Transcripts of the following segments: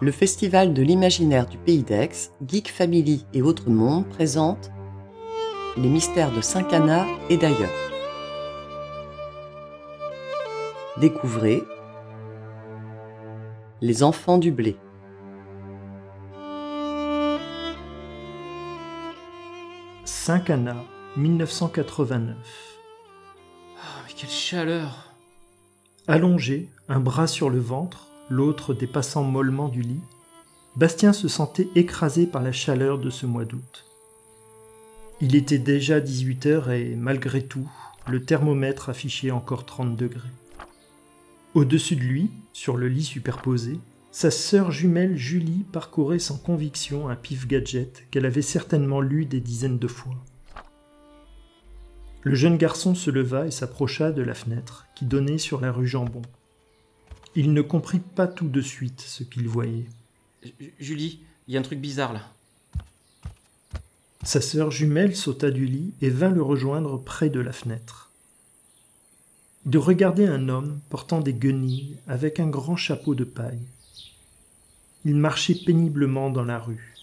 le Festival de l'imaginaire du Pays d'Aix, Geek Family et Autres Mondes présente Les mystères de Saint-Cana et d'ailleurs. Découvrez Les enfants du blé. Saint-Cana, 1989. Ah, mais quelle chaleur Allongé, un bras sur le ventre, l'autre dépassant mollement du lit, Bastien se sentait écrasé par la chaleur de ce mois d'août. Il était déjà 18 heures et, malgré tout, le thermomètre affichait encore 30 degrés. Au-dessus de lui, sur le lit superposé, sa sœur jumelle Julie parcourait sans conviction un pif gadget qu'elle avait certainement lu des dizaines de fois. Le jeune garçon se leva et s'approcha de la fenêtre qui donnait sur la rue Jambon. Il ne comprit pas tout de suite ce qu'il voyait. Julie, il y a un truc bizarre là. Sa sœur jumelle sauta du lit et vint le rejoindre près de la fenêtre. De regarder un homme portant des guenilles avec un grand chapeau de paille. Il marchait péniblement dans la rue.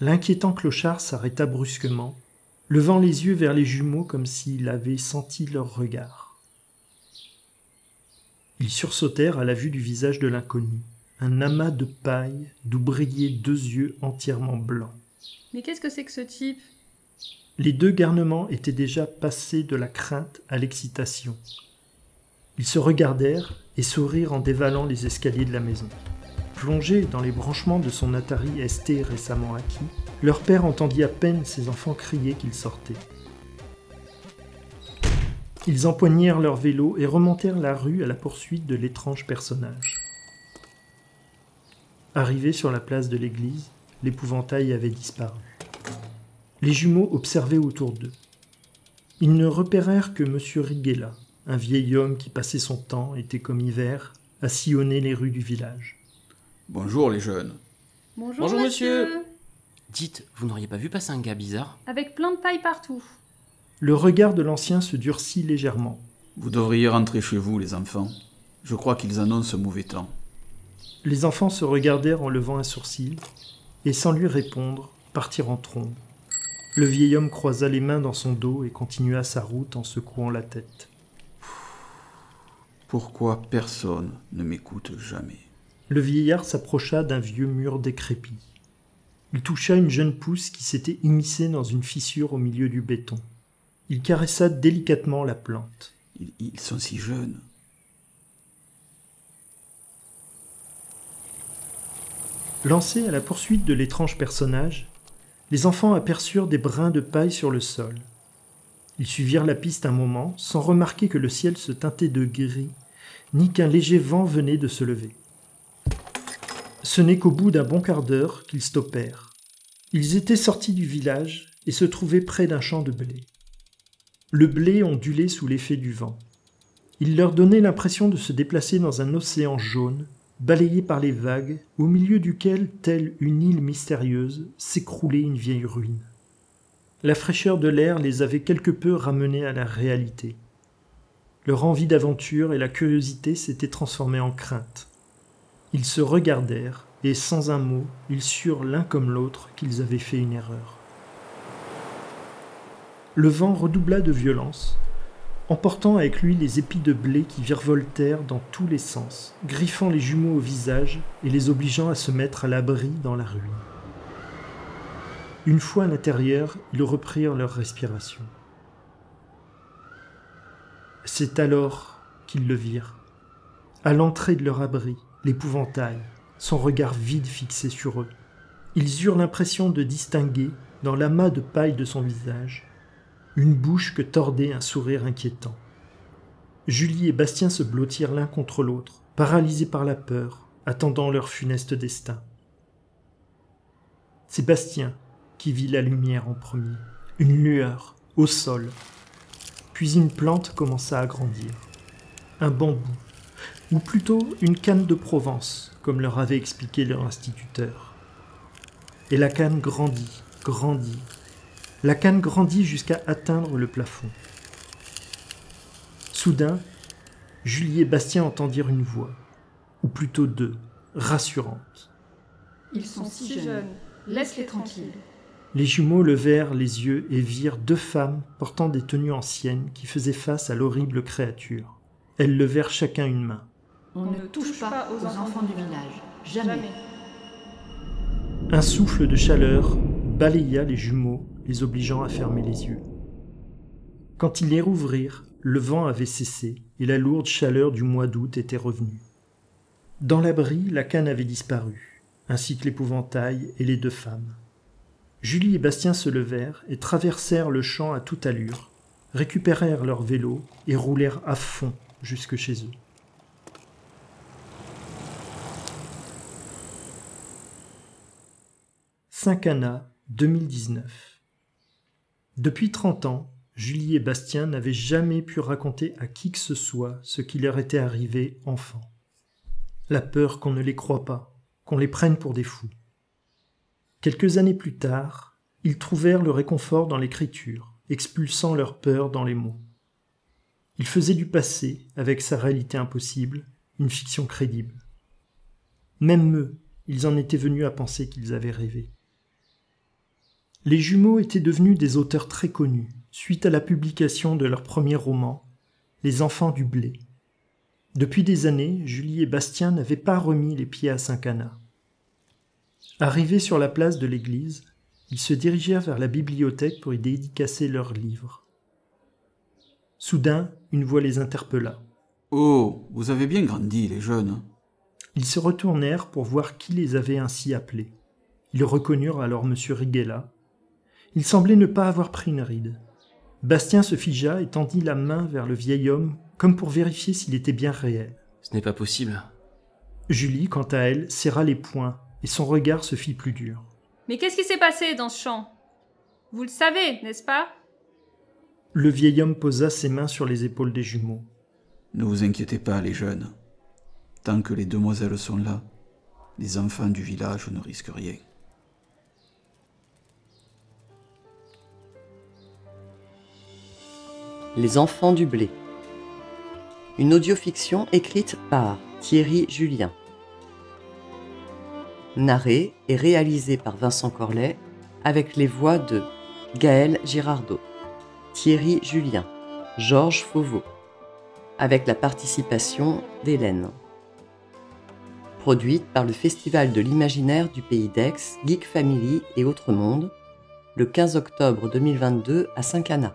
L'inquiétant clochard s'arrêta brusquement, levant les yeux vers les jumeaux comme s'il avait senti leur regard. Ils sursautèrent à la vue du visage de l'inconnu, un amas de paille d'où brillaient deux yeux entièrement blancs. Mais qu'est-ce que c'est que ce type? Les deux garnements étaient déjà passés de la crainte à l'excitation. Ils se regardèrent et sourirent en dévalant les escaliers de la maison. Plongé dans les branchements de son Atari ST récemment acquis, leur père entendit à peine ses enfants crier qu'ils sortaient. Ils empoignèrent leur vélo et remontèrent la rue à la poursuite de l'étrange personnage. Arrivés sur la place de l'église, l'épouvantail avait disparu. Les jumeaux observaient autour d'eux. Ils ne repérèrent que M. Riguela, un vieil homme qui passait son temps, été comme hiver, à sillonner les rues du village. Bonjour les jeunes. Bonjour, Bonjour, monsieur. monsieur. Dites, vous n'auriez pas vu passer un gars bizarre? Avec plein de paille partout. Le regard de l'ancien se durcit légèrement. Vous devriez rentrer chez vous, les enfants. Je crois qu'ils annoncent un mauvais temps. Les enfants se regardèrent en levant un sourcil, et sans lui répondre, partirent en trombe. Le vieil homme croisa les mains dans son dos et continua sa route en secouant la tête. Pourquoi personne ne m'écoute jamais? Le vieillard s'approcha d'un vieux mur décrépit. Il toucha une jeune pousse qui s'était immiscée dans une fissure au milieu du béton. Il caressa délicatement la plante. ils, ils sont si jeunes. Lancés à la poursuite de l'étrange personnage, les enfants aperçurent des brins de paille sur le sol. Ils suivirent la piste un moment sans remarquer que le ciel se teintait de gris, ni qu'un léger vent venait de se lever. Ce n'est qu'au bout d'un bon quart d'heure qu'ils stoppèrent. Ils étaient sortis du village et se trouvaient près d'un champ de blé. Le blé ondulait sous l'effet du vent. Il leur donnait l'impression de se déplacer dans un océan jaune, balayé par les vagues, au milieu duquel, telle une île mystérieuse, s'écroulait une vieille ruine. La fraîcheur de l'air les avait quelque peu ramenés à la réalité. Leur envie d'aventure et la curiosité s'étaient transformées en crainte. Ils se regardèrent, et sans un mot, ils surent l'un comme l'autre qu'ils avaient fait une erreur. Le vent redoubla de violence, emportant avec lui les épis de blé qui virevoltèrent dans tous les sens, griffant les jumeaux au visage et les obligeant à se mettre à l'abri dans la ruine. Une fois à l'intérieur, ils reprirent leur respiration. C'est alors qu'ils le virent. À l'entrée de leur abri, l'épouvantail, son regard vide fixé sur eux. Ils eurent l'impression de distinguer, dans l'amas de paille de son visage, une bouche que tordait un sourire inquiétant. Julie et Bastien se blottirent l'un contre l'autre, paralysés par la peur, attendant leur funeste destin. C'est Bastien qui vit la lumière en premier, une lueur, au sol. Puis une plante commença à grandir. Un bambou, ou plutôt une canne de Provence, comme leur avait expliqué leur instituteur. Et la canne grandit, grandit, la canne grandit jusqu'à atteindre le plafond. Soudain, Julie et Bastien entendirent une voix, ou plutôt deux, rassurante. Ils sont si jeunes. Laisse-les tranquilles. Les jumeaux levèrent les yeux et virent deux femmes portant des tenues anciennes qui faisaient face à l'horrible créature. Elles levèrent chacun une main. On, ne touche pas aux enfants du village. Jamais. Un souffle de chaleur balaya les jumeaux, les obligeant à fermer les yeux. Quand ils les rouvrirent, le vent avait cessé et la lourde chaleur du mois d'août était revenue. Dans l'abri, la canne avait disparu, ainsi que l'épouvantail et les deux femmes. Julie et Bastien se levèrent et traversèrent le champ à toute allure, récupérèrent leur vélo et roulèrent à fond jusque chez eux. Saint-Cana, 2019. Depuis trente ans, Julie et Bastien n'avaient jamais pu raconter à qui que ce soit ce qui leur était arrivé enfant. La peur qu'on ne les croie pas, qu'on les prenne pour des fous. Quelques années plus tard, ils trouvèrent le réconfort dans l'écriture, expulsant leur peur dans les mots. Ils faisaient du passé, avec sa réalité impossible, une fiction crédible. Même eux, ils en étaient venus à penser qu'ils avaient rêvé. Les jumeaux étaient devenus des auteurs très connus, suite à la publication de leur premier roman, Les enfants du blé. Depuis des années, Julie et Bastien n'avaient pas remis les pieds à Saint-Cana. Arrivés sur la place de l'église, ils se dirigèrent vers la bibliothèque pour y dédicacer leurs livres. Soudain, une voix les interpella. Oh, vous avez bien grandi, les jeunes. Ils se retournèrent pour voir qui les avait ainsi appelés. Ils reconnurent alors M. Riguella, il semblait ne pas avoir pris une ride. Bastien se figea et tendit la main vers le vieil homme, comme pour vérifier s'il était bien réel. Ce n'est pas possible. Julie, quant à elle, serra les poings, et son regard se fit plus dur. Mais qu'est-ce qui s'est passé dans ce champ? Vous le savez, n'est-ce pas? Le vieil homme posa ses mains sur les épaules des jumeaux. Ne vous inquiétez pas, les jeunes. Tant que les demoiselles sont là, les enfants du village ne risquent rien. Les enfants du blé. Une audiofiction écrite par Thierry Julien. Narrée et réalisée par Vincent Corlet avec les voix de Gaël Girardot, Thierry Julien, Georges Fauveau, avec la participation d'Hélène. Produite par le Festival de l'imaginaire du Pays d'Aix, Geek Family et Autre Monde, le 15 octobre 2022 à Saint-Cana.